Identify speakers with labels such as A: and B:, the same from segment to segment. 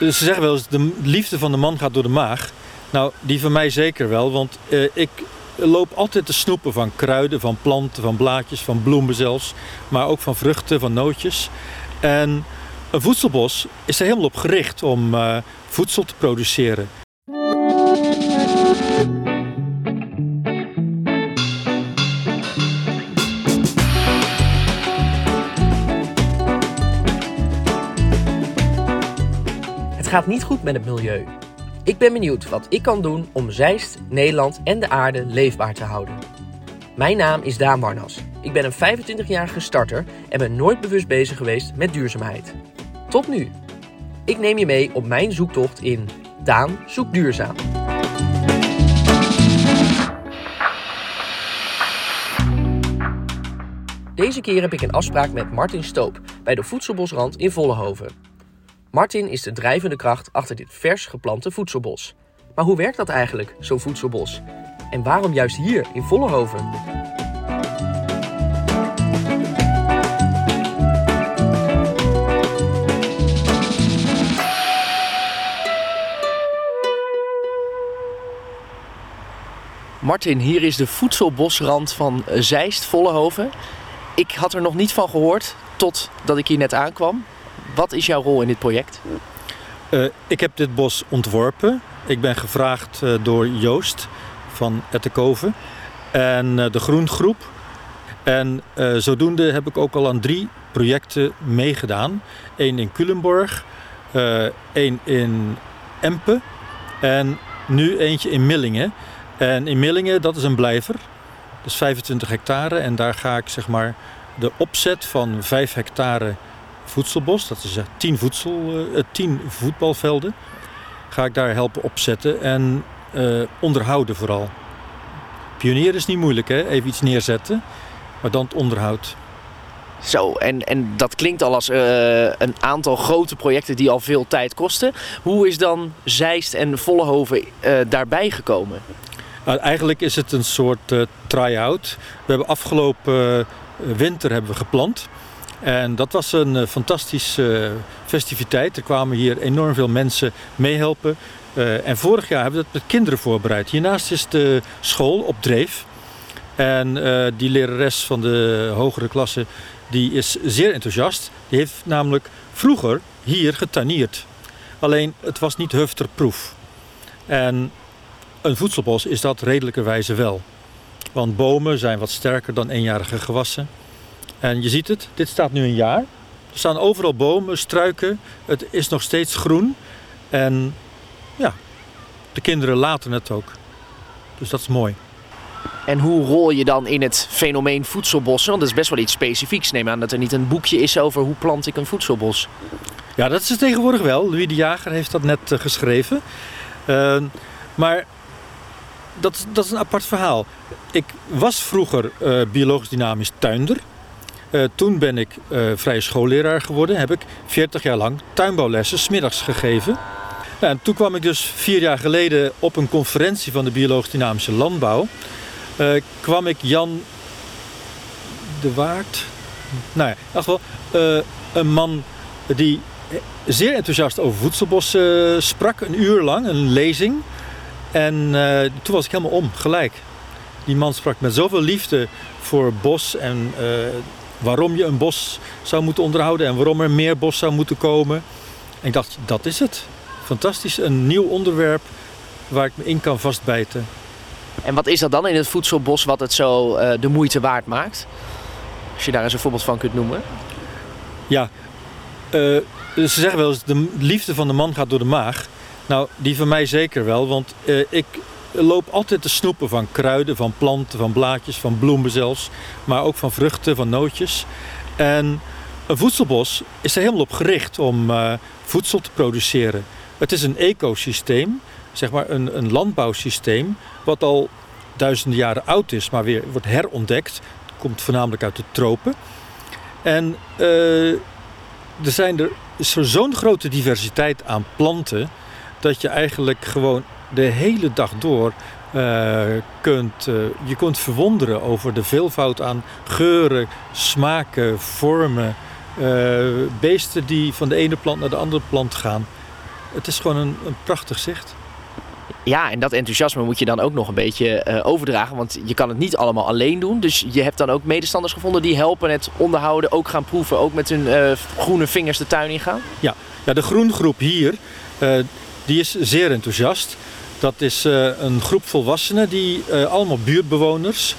A: ze zeggen wel eens, de liefde van de man gaat door de maag. Nou, die van mij zeker wel, want eh, ik loop altijd te snoepen van kruiden, van planten, van blaadjes, van bloemen zelfs. Maar ook van vruchten, van nootjes. En een voedselbos is er helemaal op gericht om uh, voedsel te produceren.
B: Gaat niet goed met het milieu. Ik ben benieuwd wat ik kan doen om Zeist, Nederland en de aarde leefbaar te houden. Mijn naam is Daan Warnas. Ik ben een 25-jarige starter en ben nooit bewust bezig geweest met duurzaamheid. Tot nu. Ik neem je mee op mijn zoektocht in Daan zoekt duurzaam. Deze keer heb ik een afspraak met Martin Stoop bij de Voedselbosrand in Vollenhoven. Martin is de drijvende kracht achter dit vers geplante voedselbos. Maar hoe werkt dat eigenlijk, zo'n voedselbos? En waarom juist hier in Vollenhoven? Martin, hier is de voedselbosrand van Zeist, Vollenhoven. Ik had er nog niet van gehoord totdat ik hier net aankwam. Wat is jouw rol in dit project?
A: Uh, ik heb dit bos ontworpen. Ik ben gevraagd uh, door Joost van Ettenkoven en uh, de Groengroep. En zodoende heb ik ook al aan drie projecten meegedaan. Eén in Culemborg, één in Empen en nu eentje in Millingen. En in Millingen, dat is een blijver. Dat is 25 hectare en daar ga ik zeg maar de opzet van 5 hectare voedselbos, dat is 10, voedsel, 10 voetbalvelden, ga ik daar helpen opzetten en onderhouden vooral. Pionier is niet moeilijk, hè? even iets neerzetten, maar dan het onderhoud.
B: Zo, en, en dat klinkt al als uh, een aantal grote projecten die al veel tijd kosten. Hoe is dan Zeist en Vollehoven uh, daarbij gekomen?
A: Nou, eigenlijk is het een soort uh, try-out. We hebben afgelopen winter hebben we geplant. En dat was een uh, fantastische uh, festiviteit. Er kwamen hier enorm veel mensen meehelpen. Uh, en vorig jaar hebben we dat met kinderen voorbereid. Hiernaast is de school op Dreef. En die lerares van de hogere klasse die is zeer enthousiast. Die heeft namelijk vroeger hier getannierd. Alleen het was niet hufterproef. En een voedselbos is dat redelijkerwijze wel. Want bomen zijn wat sterker dan eenjarige gewassen. En je ziet het, dit staat nu een jaar. Er staan overal bomen, struiken. Het is nog steeds groen. En ja, de kinderen laten het ook. Dus dat is mooi.
B: En hoe rol je dan in het fenomeen voedselbossen? Want dat is best wel iets specifieks. Neem aan dat er niet een boekje is over hoe plant ik een voedselbos.
A: Ja, dat is er tegenwoordig wel. Louis de Jager heeft dat net uh, geschreven. Uh, maar dat, dat is een apart verhaal. Ik was vroeger uh, biologisch dynamisch tuinder. Uh, toen ben ik uh, vrije schoolleraar geworden. Heb ik 40 jaar lang tuinbouwlessen smiddags gegeven. Ja, en toen kwam ik dus vier jaar geleden op een conferentie van de biologisch dynamische landbouw. Uh, kwam ik Jan de Waard. Nou ja, geval een man die zeer enthousiast over voedselbos sprak. Een uur lang, een lezing. En toen was ik helemaal om, gelijk. Die man sprak met zoveel liefde voor bos en waarom je een bos zou moeten onderhouden en waarom er meer bos zou moeten komen. En ik dacht, dat is het. Fantastisch, een nieuw onderwerp waar ik me in kan vastbijten.
B: En wat is dat dan in het voedselbos wat het zo uh, de moeite waard maakt? Als je daar eens een voorbeeld van kunt noemen.
A: Ja, uh, ze zeggen wel eens, de liefde van de man gaat door de maag. Nou, die van mij zeker wel, want uh, ik loop altijd te snoepen van kruiden, van planten, van blaadjes, van bloemen zelfs. Maar ook van vruchten, van nootjes. En een voedselbos is er helemaal op gericht om uh, voedsel te produceren. Het is een ecosysteem, zeg maar een, een landbouwsysteem, wat al duizenden jaren oud is, maar weer wordt herontdekt. Het komt voornamelijk uit de tropen. En uh, er, zijn er zo'n grote diversiteit aan planten dat je eigenlijk gewoon de hele dag door uh, kunt, uh, je kunt verwonderen over de veelvoud aan geuren, smaken, vormen. Uh, beesten die van de ene plant naar de andere plant gaan. het is gewoon een, een prachtig zicht.
B: Ja, en dat enthousiasme moet je dan ook nog een beetje uh, overdragen. Want je kan het niet allemaal alleen doen. Dus je hebt dan ook medestanders gevonden die helpen het onderhouden. Ook gaan proeven. Ook met hun uh, groene vingers de tuin ingaan.
A: Ja, ja de groengroep hier, uh, die is zeer enthousiast. Dat is een groep volwassenen, die allemaal buurtbewoners.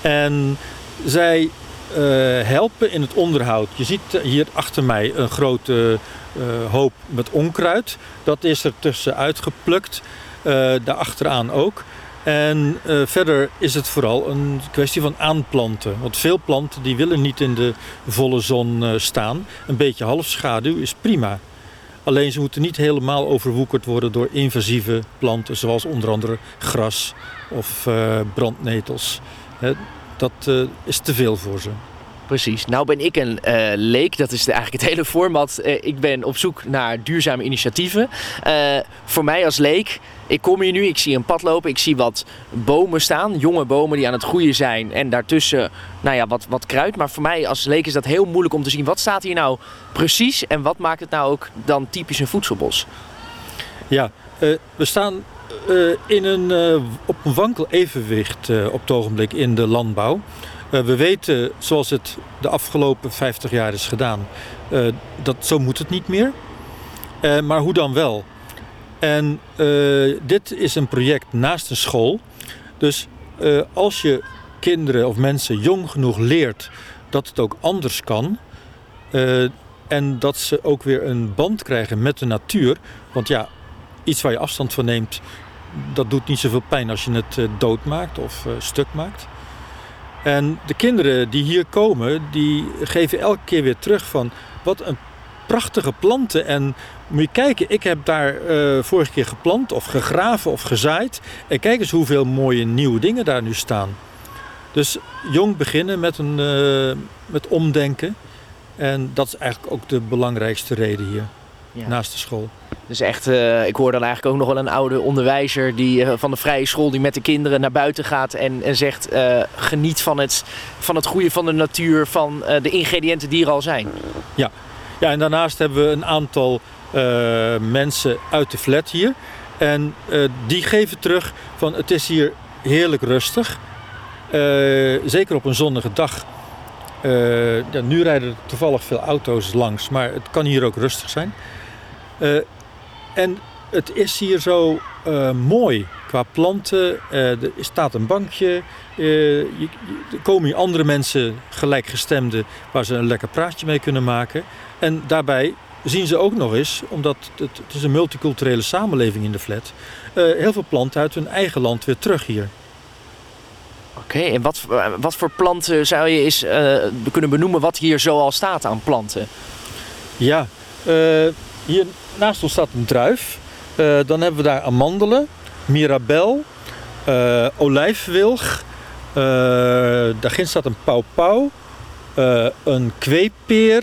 A: En zij helpen in het onderhoud. Je ziet hier achter mij een grote hoop met onkruid. Dat is er tussen uitgeplukt. Daarachteraan ook. En verder is het vooral een kwestie van aanplanten. Want veel planten die willen niet in de volle zon staan. Een beetje halfschaduw is prima. Alleen ze moeten niet helemaal overwoekerd worden door invasieve planten, zoals onder andere gras of brandnetels. He, dat is te veel voor ze.
B: Precies. Nou ben ik een uh, leek, dat is eigenlijk het hele format. Uh, ik ben op zoek naar duurzame initiatieven. Uh, voor mij als leek, ik kom hier nu, ik zie een pad lopen, ik zie wat bomen staan. Jonge bomen die aan het groeien zijn en daartussen nou ja, wat, wat kruid. Maar voor mij als leek is dat heel moeilijk om te zien. Wat staat hier nou precies en wat maakt het nou ook dan typisch een voedselbos?
A: Ja, we staan in een, op een wankel evenwicht op het ogenblik in de landbouw. Uh, we weten, zoals het de afgelopen 50 jaar is gedaan, uh, dat zo moet het niet meer. Uh, maar hoe dan wel? En dit is een project naast een school. Dus als je kinderen of mensen jong genoeg leert dat het ook anders kan. en dat ze ook weer een band krijgen met de natuur. Want ja, iets waar je afstand van neemt, dat doet niet zoveel pijn als je het doodmaakt of stuk maakt. En de kinderen die hier komen, die geven elke keer weer terug van wat een prachtige planten. En moet je kijken, ik heb daar uh, vorige keer geplant of gegraven of gezaaid. En kijk eens hoeveel mooie nieuwe dingen daar nu staan. Dus jong beginnen met, een, uh, met omdenken. En dat is eigenlijk ook de belangrijkste reden hier, ja. naast de school.
B: Dus echt, uh, ik hoor dan eigenlijk ook nog wel een oude onderwijzer die, uh, van de vrije school die met de kinderen naar buiten gaat en, en zegt uh, geniet van het, van het goede van de natuur, van de ingrediënten die er al zijn.
A: Ja, ja en daarnaast hebben we een aantal mensen uit de flat hier. En die geven terug van het is hier heerlijk rustig. zeker op een zonnige dag. Ja, nu rijden er toevallig veel auto's langs, maar het kan hier ook rustig zijn. En het is hier zo uh, mooi qua planten. Uh, er staat een bankje. Je, er komen hier andere mensen, gelijkgestemden, waar ze een lekker praatje mee kunnen maken. En daarbij zien ze ook nog eens, omdat het, het is een multiculturele samenleving in de flat, heel veel planten uit hun eigen land weer terug hier.
B: Oké, okay, en wat, wat voor planten zou je eens kunnen benoemen wat hier zoal staat aan planten?
A: Ja, hier naast ons staat een druif. Uh, dan hebben we daar amandelen, mirabel, uh, olijfwilg. Uh, daarin staat een pauwpauw, een kweepeer.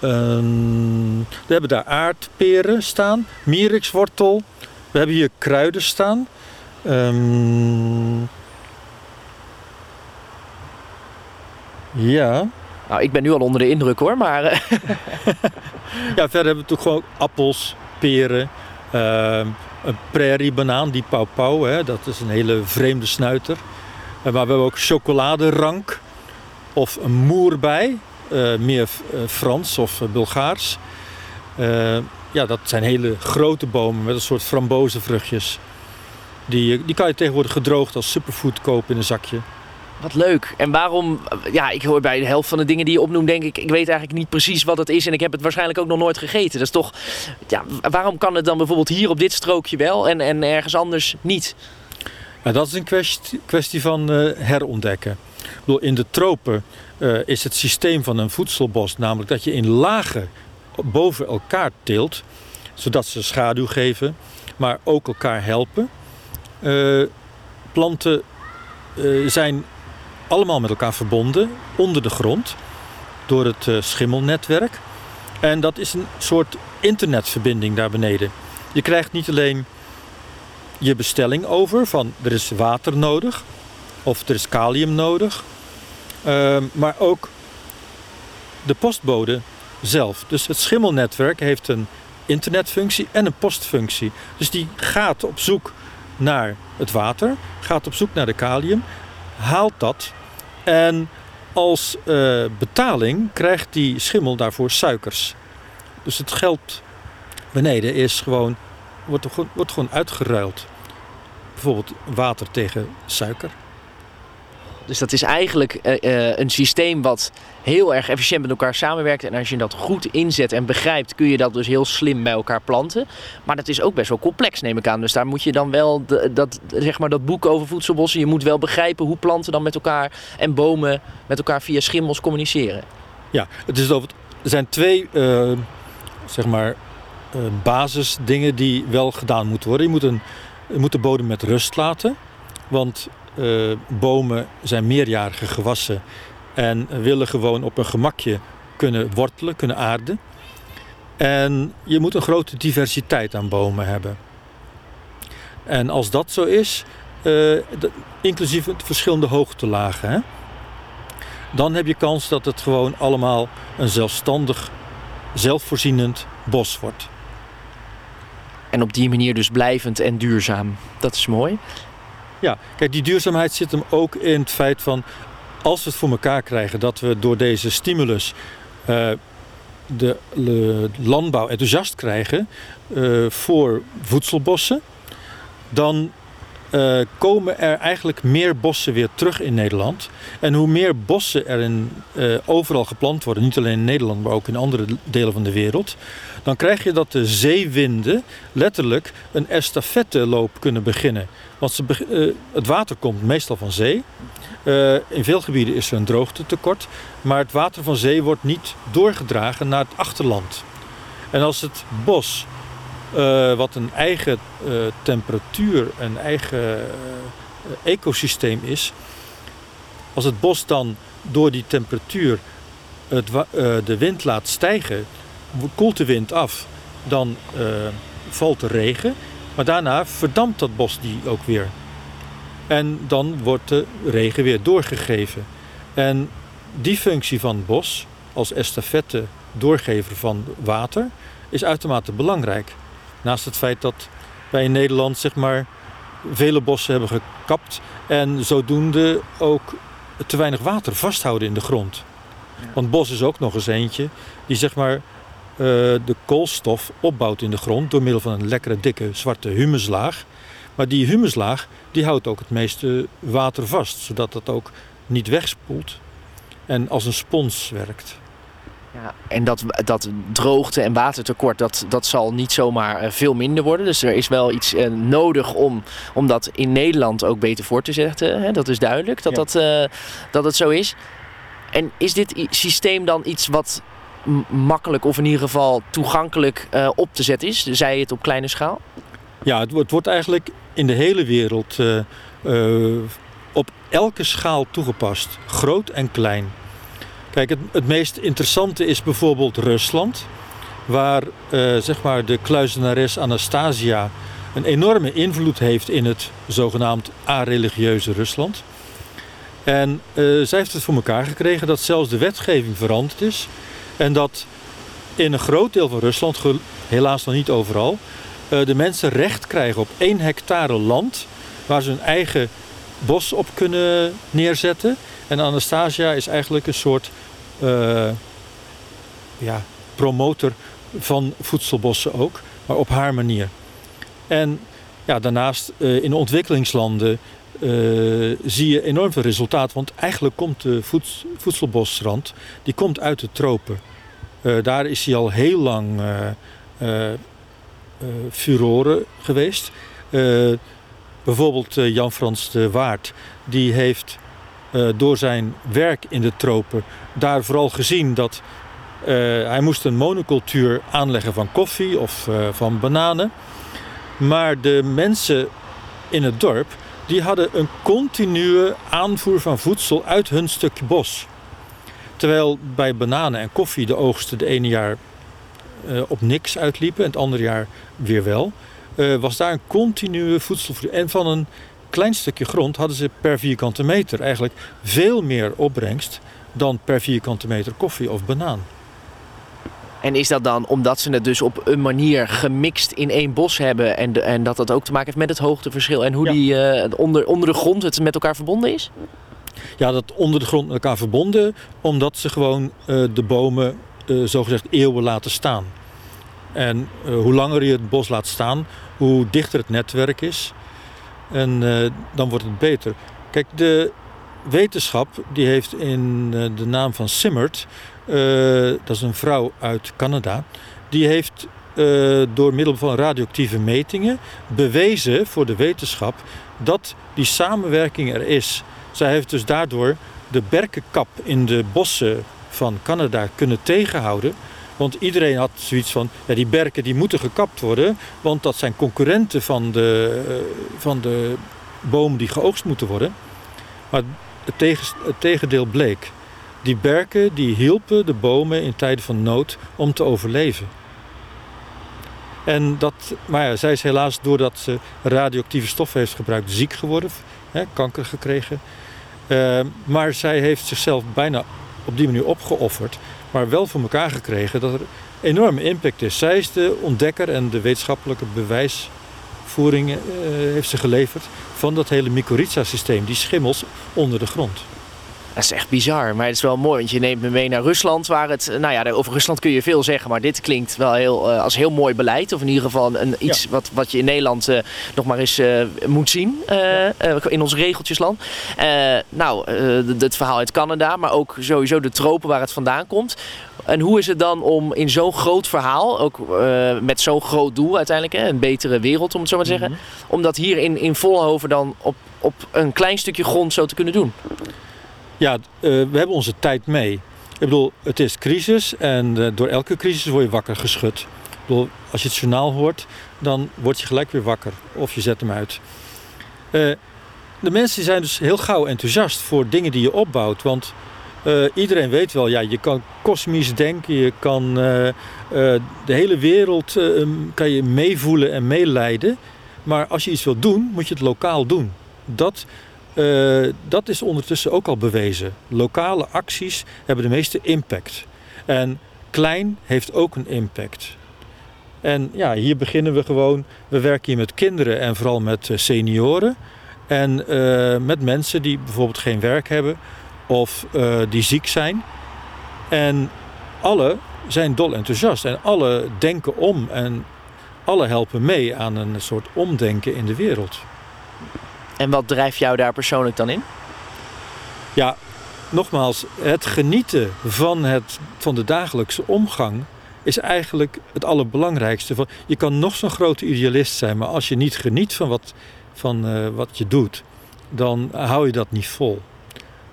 A: We hebben daar aardperen staan, mierikswortel. We hebben hier kruiden staan. Um... Ja.
B: Nou, ik ben nu al onder de indruk hoor, maar... Eh,
A: ja, verder hebben we natuurlijk gewoon appels, peren, uh, een prairiebanaan, die pauw hè, dat is een hele vreemde snuiter. Uh, maar we hebben ook chocoladerank of een moerbij, uh, meer Frans of Bulgaars. ja, dat zijn hele grote bomen met een soort frambozenvruchtjes. Die, die kan je tegenwoordig gedroogd als superfood kopen in een zakje.
B: Wat leuk. En waarom, ja, ik hoor bij de helft van de dingen die je opnoemt, denk ik, ik weet eigenlijk niet precies wat het is en ik heb het waarschijnlijk ook nog nooit gegeten. Dat is toch, ja, waarom kan het dan bijvoorbeeld hier op dit strookje wel en, en ergens anders niet?
A: Ja, dat is een kwestie, kwestie van uh, herontdekken. In de tropen uh, is het systeem van een voedselbos namelijk dat je in lagen boven elkaar teelt, zodat ze schaduw geven, maar ook elkaar helpen. Uh, planten zijn allemaal met elkaar verbonden onder de grond door het uh, schimmelnetwerk. En dat is een soort internetverbinding daar beneden. Je krijgt niet alleen je bestelling over van er is water nodig of er is kalium nodig, uh, maar ook de postbode zelf. Dus het schimmelnetwerk heeft een internetfunctie en een postfunctie. Dus die gaat op zoek naar het water, gaat op zoek naar de kalium, haalt dat en als uh, betaling krijgt die schimmel daarvoor suikers. Dus het geld beneden is gewoon, wordt, wordt gewoon uitgeruild. Bijvoorbeeld water tegen suiker.
B: Dus dat is eigenlijk uh, uh, een systeem wat heel erg efficiënt met elkaar samenwerkt. En als je dat goed inzet en begrijpt, kun je dat dus heel slim bij elkaar planten. Maar dat is ook best wel complex, neem ik aan. Dus daar moet je dan wel dat, zeg maar dat boek over voedselbossen. Je moet wel begrijpen hoe planten dan met elkaar en bomen met elkaar via schimmels communiceren.
A: Ja, het is over, er zijn twee uh, zeg maar, basisdingen die wel gedaan moeten worden. Je moet, een, je moet de bodem met rust laten. Want bomen zijn meerjarige gewassen en willen gewoon op een gemakje kunnen wortelen, kunnen aarden. En je moet een grote diversiteit aan bomen hebben. En als dat zo is, uh, inclusief verschillende hoogtelagen, hè, dan heb je kans dat het gewoon allemaal een zelfstandig, zelfvoorzienend bos wordt.
B: En op die manier dus blijvend en duurzaam. Dat is mooi.
A: Ja, kijk, die duurzaamheid zit hem ook in het feit van als we het voor elkaar krijgen dat we door deze stimulus uh, de, de, landbouw enthousiast krijgen uh, voor voedselbossen, dan uh, komen er eigenlijk meer bossen weer terug in Nederland. En hoe meer bossen er in, overal geplant worden, niet alleen in Nederland, maar ook in andere delen van de wereld, dan krijg je dat de zeewinden letterlijk een estafetteloop kunnen beginnen. Want ze, uh, het water komt meestal van zee. In veel gebieden is er een droogtetekort. Maar het water van zee wordt niet doorgedragen naar het achterland. En als het bos, uh, wat een eigen temperatuur, een eigen ecosysteem is. Als het bos dan door die temperatuur het, de wind laat stijgen, koelt de wind af, dan valt er regen. Maar daarna verdampt dat bos die ook weer. En dan wordt de regen weer doorgegeven. En die functie van het bos, als estafette doorgever van water, is uitermate belangrijk. Naast het feit dat wij in Nederland zeg maar vele bossen hebben gekapt en zodoende ook te weinig water vasthouden in de grond. Want bos is ook nog eens eentje die zeg maar uh, de koolstof opbouwt in de grond door middel van een lekkere dikke zwarte humuslaag. Maar die humuslaag die houdt ook het meeste water vast, zodat dat ook niet wegspoelt en als een spons werkt.
B: Ja, en dat, dat droogte en watertekort, dat, dat zal niet zomaar eh, veel minder worden. Dus er is wel iets uh, nodig om, om dat in Nederland ook beter voor te zetten. Hè? Dat is duidelijk dat, ja. dat, uh, dat het zo is. En is dit systeem dan iets wat makkelijk of in ieder geval toegankelijk uh, op te zetten is? Zij het op kleine schaal?
A: Ja, het, het wordt eigenlijk in de hele wereld op elke schaal toegepast, groot en klein. Kijk, het, meest interessante is bijvoorbeeld Rusland, waar zeg maar de kluizenares Anastasia een enorme invloed heeft in het zogenaamd a-religieuze Rusland. En zij heeft het voor elkaar gekregen dat zelfs de wetgeving veranderd is en dat in een groot deel van Rusland, helaas nog niet overal, eh, de mensen recht krijgen op één hectare land waar ze hun eigen bos op kunnen neerzetten. En Anastasia is eigenlijk een soort ja, promotor van voedselbossen ook, maar op haar manier. En ja, daarnaast uh, in ontwikkelingslanden uh, zie je enorm veel resultaat. Want eigenlijk komt de voedselbosrand die komt uit de tropen. Daar is hij al heel lang uh, furoren geweest. bijvoorbeeld Jan Frans de Waard, die heeft door zijn werk in de tropen daar vooral gezien dat hij moest een monocultuur aanleggen van koffie of van bananen. Maar de mensen in het dorp die hadden een continue aanvoer van voedsel uit hun stukje bos. Terwijl bij bananen en koffie de oogsten de ene jaar op niks uitliepen en het andere jaar weer wel, was daar een continue voedselvoer. En van een klein stukje grond hadden ze per vierkante meter eigenlijk veel meer opbrengst dan per vierkante meter koffie of banaan.
B: En is dat dan omdat ze het dus op een manier gemixt in één bos hebben en, de, en dat dat ook te maken heeft met het hoogteverschil en hoe
A: Ja.
B: die eh, onder, onder de grond het met elkaar verbonden is?
A: Ja, dat onder de grond met elkaar verbonden, omdat ze gewoon eh, de bomen eh, zogezegd eeuwen laten staan. En hoe langer je het bos laat staan, hoe dichter het netwerk is. En eh, dan wordt het beter. Kijk, de wetenschap die heeft in eh, de naam van Simmert, eh, dat is een vrouw uit Canada, die heeft door middel van radioactieve metingen bewezen voor de wetenschap dat die samenwerking er is. Zij heeft dus daardoor de berkenkap in de bossen van Canada kunnen tegenhouden. Want iedereen had zoiets van, ja, die berken die moeten gekapt worden, want dat zijn concurrenten van de, eh, van de bomen die geoogst moeten worden. Maar het tegendeel bleek. Die berken die hielpen de bomen in tijden van nood om te overleven. En dat, maar ja, zij is helaas doordat ze radioactieve stoffen heeft gebruikt ziek geworden, hè, kanker gekregen. Eh, maar zij heeft zichzelf bijna op die manier opgeofferd, maar wel voor elkaar gekregen dat er enorme impact is. Zij is de ontdekker en de wetenschappelijke bewijsvoering eh, heeft ze geleverd van dat hele mycorrhiza-systeem, die schimmels onder de grond.
B: Dat is echt bizar, maar het is wel mooi, want je neemt me mee naar Rusland, waar het, nou ja, over Rusland kun je veel zeggen, maar dit klinkt wel heel, eh, als heel mooi beleid, of in ieder geval een, iets wat, wat je in Nederland eh, nog maar eens eh, moet zien, eh, eh, in ons regeltjesland. Eh, nou, eh, het verhaal uit Canada, maar ook sowieso de tropen waar het vandaan komt. En hoe is het dan om in zo'n groot verhaal, ook eh, met zo'n groot doel uiteindelijk, hè, een betere wereld om het zo maar te zeggen, om dat hier in, in Vollenhoven dan op, op een klein stukje grond zo te kunnen doen?
A: Ja, eh, we hebben onze tijd mee. Ik bedoel, het is crisis en eh, door elke crisis word je wakker geschud. Ik bedoel, als je het journaal hoort, dan word je gelijk weer wakker of je zet hem uit. Eh, de mensen zijn dus heel gauw enthousiast voor dingen die je opbouwt. Want iedereen weet wel, ja, je kan kosmisch denken, je kan de hele wereld kan je meevoelen en meeleiden. Maar als je iets wilt doen, moet je het lokaal doen. Dat eh, dat is ondertussen ook al bewezen. Lokale acties hebben de meeste impact. En klein heeft ook een impact. En ja, hier beginnen we gewoon. We werken hier met kinderen en vooral met eh, senioren. En eh, met mensen die bijvoorbeeld geen werk hebben of die ziek zijn. En alle zijn dol enthousiast en alle denken om en alle helpen mee aan een soort omdenken in de wereld.
B: En wat drijft jou daar persoonlijk dan in?
A: Ja, nogmaals, het genieten van, het, van de dagelijkse omgang is eigenlijk het allerbelangrijkste. Je kan nog zo'n grote idealist zijn, maar als je niet geniet van wat, van, eh, wat je doet, dan hou je dat niet vol.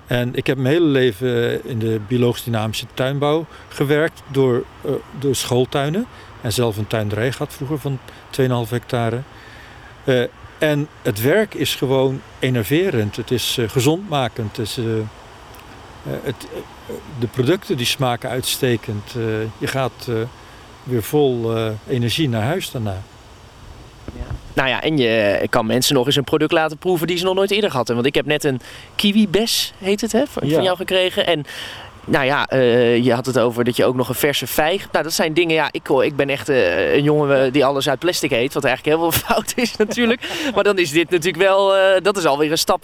A: En ik heb mijn hele leven in de biologisch-dynamische tuinbouw gewerkt door, eh, door schooltuinen. En zelf een tuinderij gehad vroeger van 2,5 hectare. Eh, en het werk is gewoon enerverend. Het is eh, gezondmakend. Het is, eh, eh, het, de producten die smaken uitstekend. Je gaat weer vol energie naar huis daarna.
B: Nou ja, en je kan mensen nog eens een product laten proeven die ze nog nooit eerder hebben. Want ik heb net een kiwi-bes, heet het, hè, van,
A: Ja.
B: van jou gekregen. En nou ja, eh, je had het over dat je ook nog een verse vijg... Nou, dat zijn dingen, ja, ik, ik ben echt eh, een jongen eh, die alles uit plastic eet. Wat eigenlijk heel veel fout is natuurlijk. maar dan is dit natuurlijk wel, eh, dat is alweer een stap.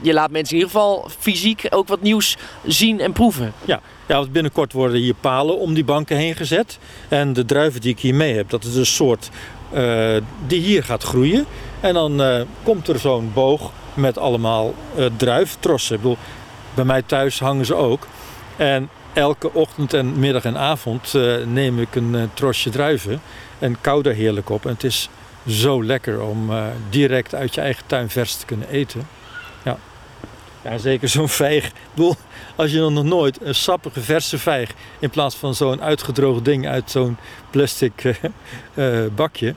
B: Je laat mensen in ieder geval fysiek ook wat nieuws zien en proeven.
A: Ja, want binnenkort worden hier palen om die banken heen gezet. En de druiven die ik hier mee heb, dat is een soort die hier gaat groeien. En dan komt er zo'n boog met allemaal eh druiftrossen. Ik bedoel, bij mij thuis hangen ze ook. En elke ochtend en middag en avond eh, neem ik een eh, trosje druiven en kou daar heerlijk op. En het is zo lekker om eh, direct uit je eigen tuin vers te kunnen eten. Ja, ja zeker zo'n vijg. Bedoel, als je dan nog nooit een sappige verse vijg in plaats van zo'n uitgedroogd ding uit zo'n plastic bakje,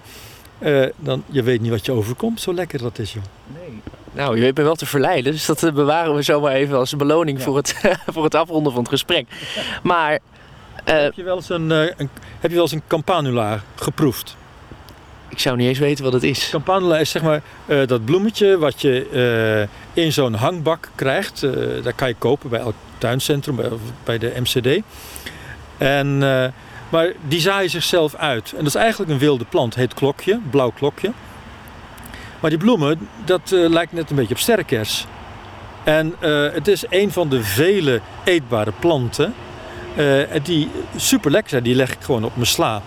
A: dan je weet niet wat je overkomt. Zo lekker dat is, joh.
B: Nou, je weet me wel te verleiden, dus dat eh, bewaren we zomaar even als een beloning
A: Ja.
B: voor, het, voor het afronden van het gesprek. Maar eh,
A: heb, je wel eens een, eh, een, heb je wel eens een campanula geproefd?
B: ik zou niet eens weten wat het is.
A: Campanula is zeg maar eh, dat bloemetje wat je eh, in zo'n hangbak krijgt. Eh, daar kan je kopen bij elk tuincentrum, bij, bij de MCD. En eh, Maar die zaaien zichzelf uit. En dat is eigenlijk een wilde plant, heet klokje, blauw klokje. Maar die bloemen, dat uh, lijkt net een beetje op sterrenkers. En uh, het is een van de vele eetbare planten uh, die super lekker zijn. Die leg ik gewoon op mijn sla.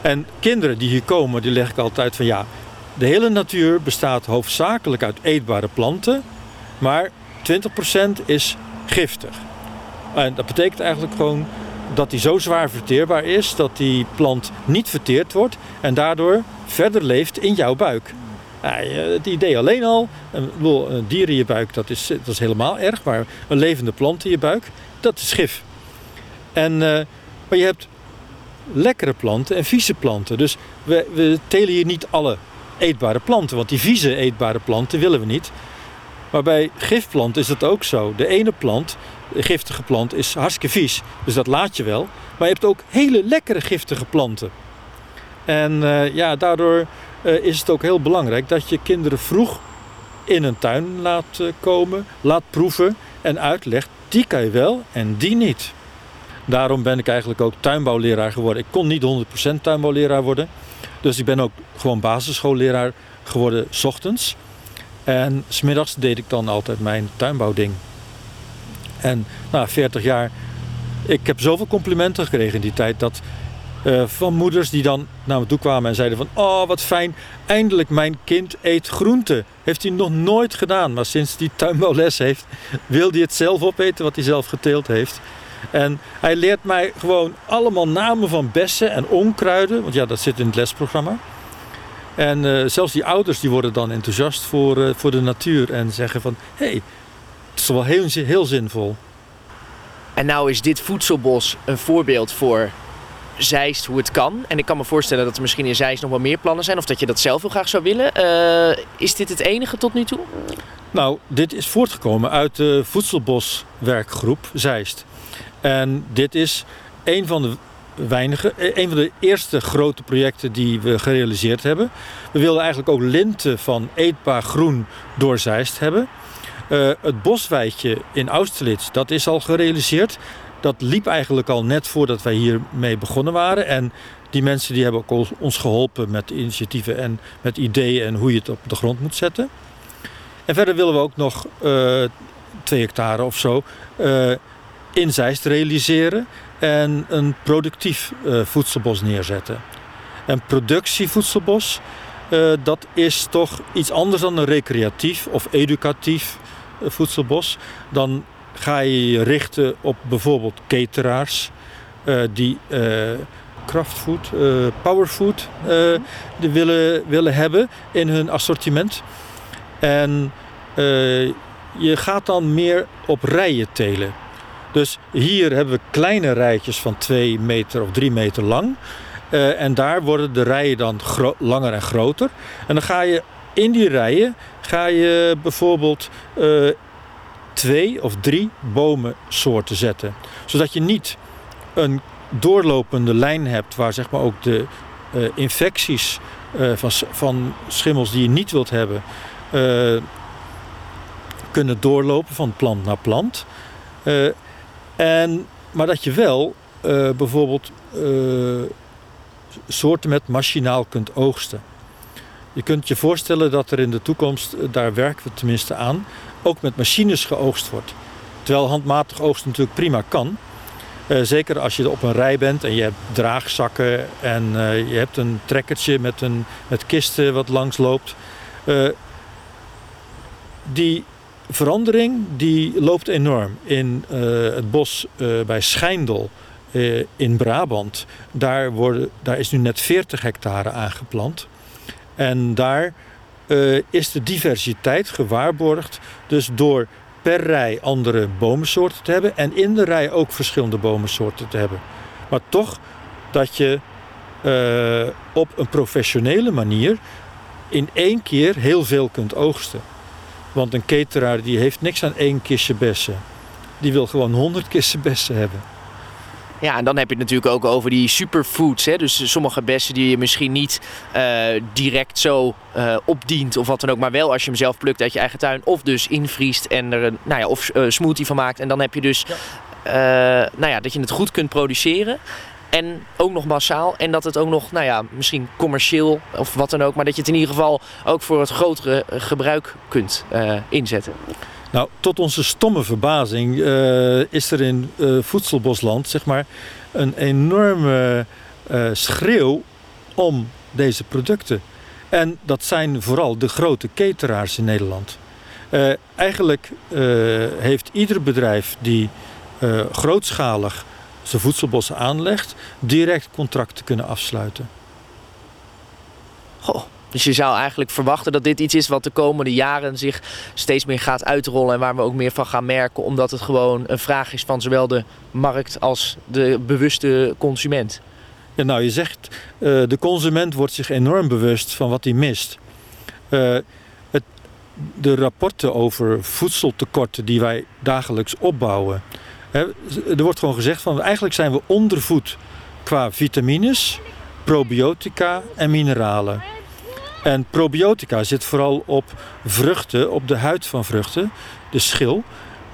A: En kinderen die hier komen, die leg ik altijd van ja, de hele natuur bestaat hoofdzakelijk uit eetbare planten, maar 20% is giftig. En dat betekent eigenlijk gewoon dat die zo zwaar verteerbaar is dat die plant niet verteerd wordt en daardoor verder leeft in jouw buik. Ja, het idee alleen al, een, dier in je buik, dat is, dat is helemaal erg, maar een levende plant in je buik, dat is gif. En, uh, maar je hebt lekkere planten en vieze planten. Dus we, we telen hier niet alle eetbare planten, want die vieze eetbare planten willen we niet. Maar bij gifplanten is dat ook zo. De ene plant, giftige plant, is hartstikke vies. Dus dat laat je wel. Maar je hebt ook hele lekkere giftige planten. En uh, ja, daardoor uh, is het ook heel belangrijk dat je kinderen vroeg in een tuin laat uh, komen, laat proeven en uitlegt. Die kan je wel en die niet. Daarom ben ik eigenlijk ook tuinbouwleraar geworden. Ik kon niet 100% tuinbouwleraar worden. Dus ik ben ook gewoon basisschoolleraar geworden, s ochtends. En smiddags deed ik dan altijd mijn tuinbouwding. En na 40 jaar, ik heb zoveel complimenten gekregen in die tijd dat uh, van moeders die dan naar me toe kwamen en zeiden van oh wat fijn, eindelijk mijn kind eet groente. Heeft hij nog nooit gedaan, maar sinds hij tuinbouwles heeft, wil hij het zelf opeten wat hij zelf geteeld heeft. En hij leert mij gewoon allemaal namen van bessen en onkruiden, want ja, dat zit in het lesprogramma. En uh, zelfs die ouders die worden dan enthousiast voor, uh, voor de natuur en zeggen van hé, hey, het is wel heel, heel zinvol.
B: En nou is dit voedselbos een voorbeeld voor Zeist hoe het kan. En ik kan me voorstellen dat er misschien in Zeist nog wel meer plannen zijn. Of dat je dat zelf heel graag zou willen. Uh, is dit het enige tot nu toe?
A: Nou, dit is voortgekomen uit de voedselboswerkgroep Zeist. En dit is een van de weinige, eh, een van de eerste grote projecten die we gerealiseerd hebben. We wilden eigenlijk ook linten van eetbaar groen door Zeist hebben. Uh, het bosweidje in Austerlitz, dat is al gerealiseerd. Dat liep eigenlijk al net voordat wij hiermee begonnen waren. En die mensen die hebben ook ons geholpen met initiatieven en met ideeën en hoe je het op de grond moet zetten. En verder willen we ook nog uh, twee hectare of zo uh, realiseren en een productief uh, voedselbos neerzetten. Een productievoedselbos, dat is toch iets anders dan een recreatief of educatief voedselbos. Dan ga je je richten op bijvoorbeeld cateraars die kraftfood, powerfood willen, willen hebben in hun assortiment. En je gaat dan meer op rijen telen. Dus hier hebben we kleine rijtjes van 2 meter of 3 meter lang. En daar worden de rijen dan langer en groter. En dan ga je in die rijen ga je bijvoorbeeld twee of drie bomensoorten zetten. Zodat je niet een doorlopende lijn hebt waar zeg maar ook de uh, infecties van, van schimmels die je niet wilt hebben kunnen doorlopen van plant naar plant. En, maar dat je wel bijvoorbeeld soorten met machinaal kunt oogsten. Je kunt je voorstellen dat er in de toekomst, eh, daar werken we tenminste aan, ook met machines geoogst wordt. Terwijl handmatig oogsten natuurlijk prima kan. Uh, zeker als je op een rij bent en je hebt draagzakken en uh, je hebt een trekkertje met, een, met kisten wat langs loopt. Uh, die verandering die loopt enorm. In het bos bij Schijndel in Brabant, daar, worden, daar is nu net 40 hectare aangeplant. En daar is de diversiteit gewaarborgd. Dus door per rij andere bomensoorten te hebben en in de rij ook verschillende bomensoorten te hebben. Maar toch dat je op een professionele manier in één keer heel veel kunt oogsten. Want een cateraar die heeft niks aan één kistje bessen. Die wil gewoon honderd kisten bessen hebben.
B: Ja, en dan heb je het natuurlijk ook over die superfoods. Hè? Dus sommige bessen die je misschien niet uh, direct zo uh, opdient of wat dan ook. Maar wel als je hem zelf plukt uit je eigen tuin. Of dus invriest en er een nou ja, of, uh, smoothie van maakt. En dan heb je dus ja. nou ja, dat je het goed kunt produceren. En ook nog massaal. En dat het ook nog, nou ja, misschien commercieel of wat dan ook. Maar dat je het in ieder geval ook voor het grotere gebruik kunt uh, inzetten.
A: Nou, tot onze stomme verbazing uh, is er in uh, voedselbosland zeg maar, een enorme schreeuw om deze producten. En dat zijn vooral de grote cateraars in Nederland. Eigenlijk heeft ieder bedrijf die grootschalig zijn voedselbossen aanlegt, direct contracten kunnen afsluiten.
B: Goh, dus je zou eigenlijk verwachten dat dit iets is wat de komende jaren zich steeds meer gaat uitrollen en waar we ook meer van gaan merken, omdat het gewoon een vraag is van zowel de markt als de bewuste consument.
A: Ja, nou, je zegt, uh, de consument wordt zich enorm bewust van wat hij mist. Uh, het, de rapporten over voedseltekorten die wij dagelijks opbouwen. Er wordt gewoon gezegd van eigenlijk zijn we ondervoed qua vitamines, probiotica en mineralen. En probiotica zit vooral op vruchten, op de huid van vruchten, de schil.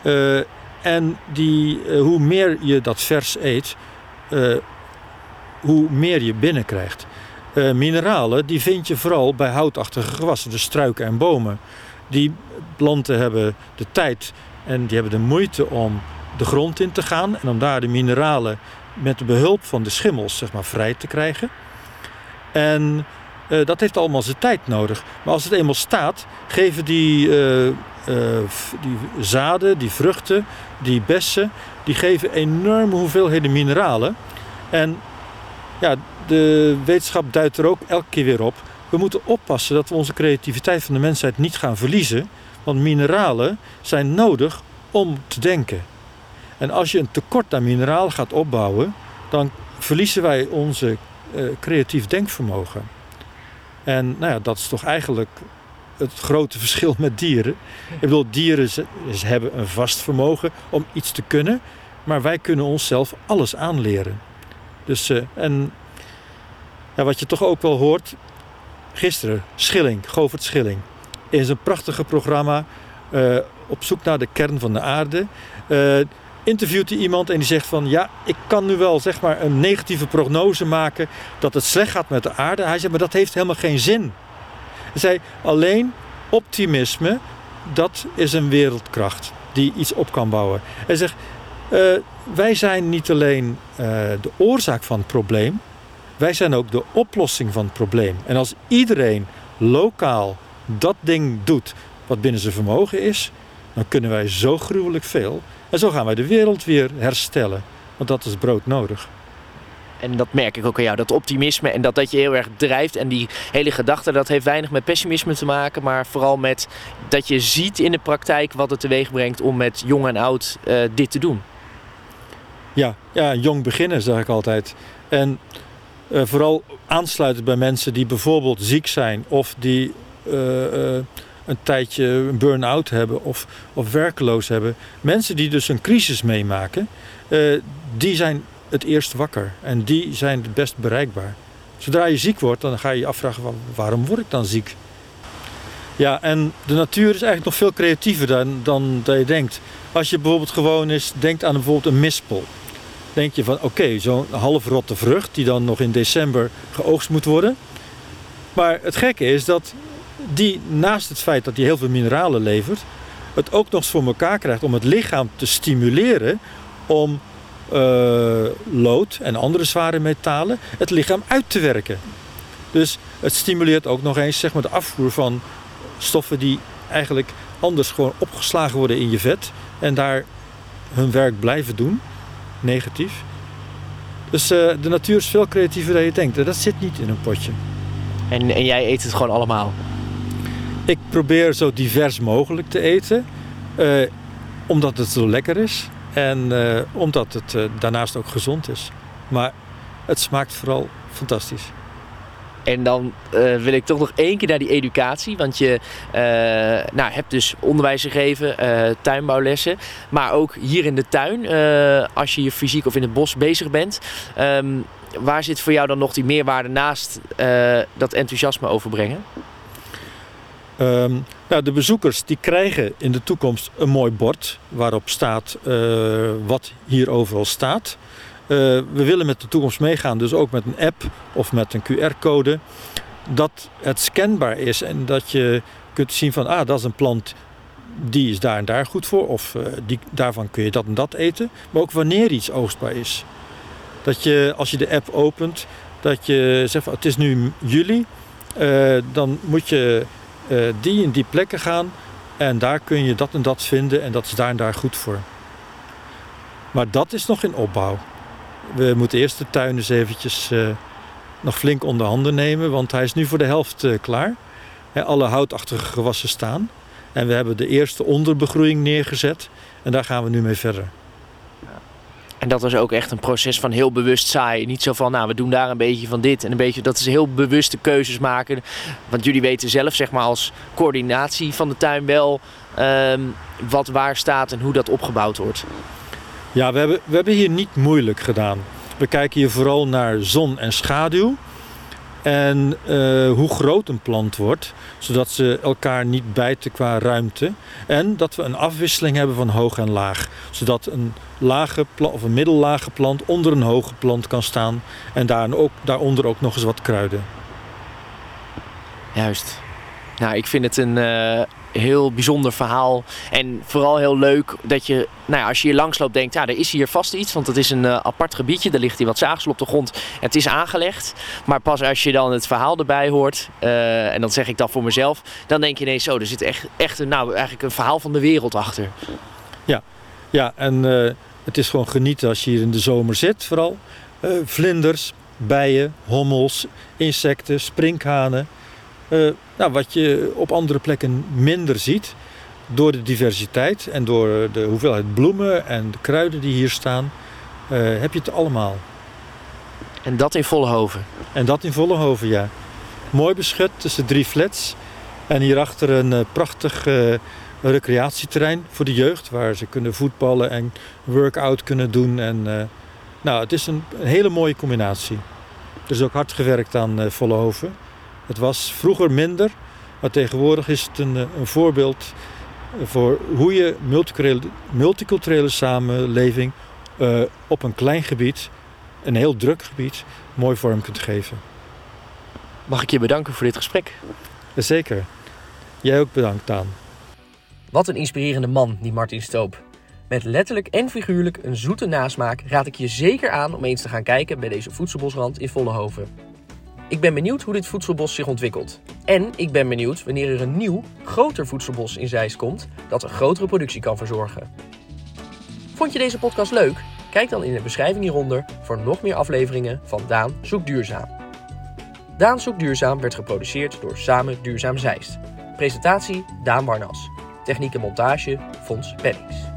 A: Uh, en die, hoe meer je dat vers eet, hoe meer je binnenkrijgt. Mineralen die vind je vooral bij houtachtige gewassen, dus struiken en bomen. Die planten hebben de tijd en die hebben de moeite om de grond in te gaan en om daar de mineralen met behulp van de schimmels zeg maar, vrij te krijgen. En uh, dat heeft allemaal zijn tijd nodig. Maar als het eenmaal staat, geven die, uh, die zaden, die vruchten, die bessen, die geven enorme hoeveelheden mineralen. En ja, de wetenschap duidt er ook elke keer weer op. We moeten oppassen dat we onze creativiteit van de mensheid niet gaan verliezen. Want mineralen zijn nodig om te denken. En als je een tekort aan mineralen gaat opbouwen, dan verliezen wij onze uh, creatief denkvermogen. En nou ja, dat is toch eigenlijk het grote verschil met dieren. Ik bedoel, dieren hebben een vast vermogen om iets te kunnen, maar wij kunnen onszelf alles aanleren. Dus, uh, en ja, wat je toch ook wel hoort, gisteren, Schilling, Govert Schilling, in zijn prachtige programma uh, op zoek naar de kern van de aarde, interviewt hij iemand en die zegt van ja, ik kan nu wel zeg maar een negatieve prognose maken dat het slecht gaat met de aarde. Hij zegt, maar dat heeft helemaal geen zin. Hij zei, alleen optimisme, dat is een wereldkracht die iets op kan bouwen. Hij zegt, uh, wij zijn niet alleen uh, de oorzaak van het probleem, wij zijn ook de oplossing van het probleem. En als iedereen lokaal dat ding doet wat binnen zijn vermogen is, dan kunnen wij zo gruwelijk veel. En zo gaan wij de wereld weer herstellen. Want dat is brood nodig.
B: En dat merk ik ook aan jou, dat optimisme en dat dat je heel erg drijft. En die hele gedachte, dat heeft weinig met pessimisme te maken, maar vooral met dat je ziet in de praktijk wat het teweeg brengt om met jong en oud uh, dit te doen.
A: Ja, ja, jong beginnen zeg ik altijd. En uh, vooral aansluiten bij mensen die bijvoorbeeld ziek zijn of die uh, een tijdje een burn-out hebben of, of werkeloos hebben. Mensen die dus een crisis meemaken, die zijn het eerst wakker en die zijn het best bereikbaar. Zodra je ziek wordt, dan ga je je afvragen waarom word ik dan ziek? Ja, en de natuur is eigenlijk nog veel creatiever dan, dan dat je denkt. Als je bijvoorbeeld gewoon eens denkt aan bijvoorbeeld een mispel denk je van oké, okay, zo'n halfrotte vrucht die dan nog in december geoogst moet worden. Maar het gekke is dat die naast het feit dat die heel veel mineralen levert, het ook nog eens voor elkaar krijgt om het lichaam te stimuleren om uh, lood en andere zware metalen het lichaam uit te werken. Dus het stimuleert ook nog eens zeg maar, de afvoer van stoffen die eigenlijk anders gewoon opgeslagen worden in je vet en daar hun werk blijven doen negatief. Dus uh, de natuur is veel creatiever dan je denkt. Dat zit niet in een potje.
B: En, en jij eet het gewoon allemaal?
A: Probeer zo divers mogelijk te eten. Uh, omdat het zo lekker is. En uh, omdat het daarnaast ook gezond is. Maar het smaakt vooral fantastisch.
B: En dan wil ik toch nog één keer naar die educatie. Want je nou, hebt dus onderwijs gegeven, tuinbouwlessen. Maar ook hier in de tuin, als je hier fysiek of in het bos bezig bent. Um, waar zit voor jou dan nog die meerwaarde naast dat enthousiasme overbrengen?
A: Um, nou, de bezoekers die krijgen in de toekomst een mooi bord waarop staat wat hier overal staat. we willen met de toekomst meegaan, dus ook met een app of met een QR-code, dat het scanbaar is en dat je kunt zien van, ah, dat is een plant die is daar en daar goed voor, of die, daarvan kun je dat en dat eten, maar ook wanneer iets oogstbaar is. Dat je als je de app opent, dat je zegt van, het is nu juli, dan moet je die en die plekken gaan en daar kun je dat en dat vinden en dat is daar en daar goed voor. Maar dat is nog in opbouw. We moeten eerst de tuin eens eventjes uh, nog flink onder handen nemen, want hij is nu voor de helft uh, klaar. Alle houtachtige gewassen staan. En we hebben de eerste onderbegroeiing neergezet en daar gaan we nu mee verder.
B: En dat was ook echt een proces van heel bewust saai. Niet zo van, nou, we doen daar een beetje van dit en een beetje. Dat is heel bewuste keuzes maken. Want jullie weten zelf, zeg maar, als coördinatie van de tuin wel um, wat waar staat en hoe dat opgebouwd wordt.
A: Ja, we hebben, we hebben hier niet moeilijk gedaan. We kijken hier vooral naar zon en schaduw. En uh, hoe groot een plant wordt, zodat ze elkaar niet bijten qua ruimte. En dat we een afwisseling hebben van hoog en laag. Zodat een lage of een middellage plant onder een hoge plant kan staan. En daar ook, daaronder ook nog eens wat kruiden.
B: Juist. Nou, ik vind het een uh, heel bijzonder verhaal. En vooral heel leuk dat je, nou ja, als je hier langsloopt, denkt: ja, er is hier vast iets. Want het is een uh, apart gebiedje. Er ligt hier wat zaagsel op de grond. Het is aangelegd. Maar pas als je dan het verhaal erbij hoort, uh, en dan zeg ik dat voor mezelf, dan denk je ineens: zo, er zit echt, echt een, nou, eigenlijk een verhaal van de wereld achter.
A: Ja, ja en het is gewoon genieten als je hier in de zomer zit, vooral. vlinders, bijen, hommels, insecten, sprinkhanen. Uh, nou, wat je op andere plekken minder ziet. Door de diversiteit en door de hoeveelheid bloemen en de kruiden die hier staan, uh, heb je het allemaal.
B: En dat in Vollenhoven?
A: En dat in Vollenhoven, ja. Mooi beschut tussen drie flats. En hierachter een uh, prachtig recreatieterrein voor de jeugd. Waar ze kunnen voetballen en workout kunnen doen. En, nou, het is een, een, hele mooie combinatie. Er is ook hard gewerkt aan Vollenhoven. Het was vroeger minder, maar tegenwoordig is het een, eh, een voorbeeld voor hoe je multiculturele, multiculturele samenleving uh, op een klein gebied, een heel druk gebied, mooi vorm kunt geven.
B: Mag ik je bedanken voor dit gesprek?
A: Zeker. Jij ook bedankt, Daan.
B: Wat een inspirerende man, die Martin Stoop. Met letterlijk en figuurlijk een zoete nasmaak raad ik je zeker aan om eens te gaan kijken bij deze voedselbosrand in Vollenhoven. Ik ben benieuwd hoe dit voedselbos zich ontwikkelt. En ik ben benieuwd wanneer er een nieuw, groter voedselbos in Zeist komt dat een grotere productie kan verzorgen. Vond je deze podcast leuk? Kijk dan in de beschrijving hieronder voor nog meer afleveringen van Daan Zoekt Duurzaam. Daan Zoekt Duurzaam werd geproduceerd door Samen Duurzaam Zeist. Presentatie Daan Warnas. Techniek en montage Fons Pennings.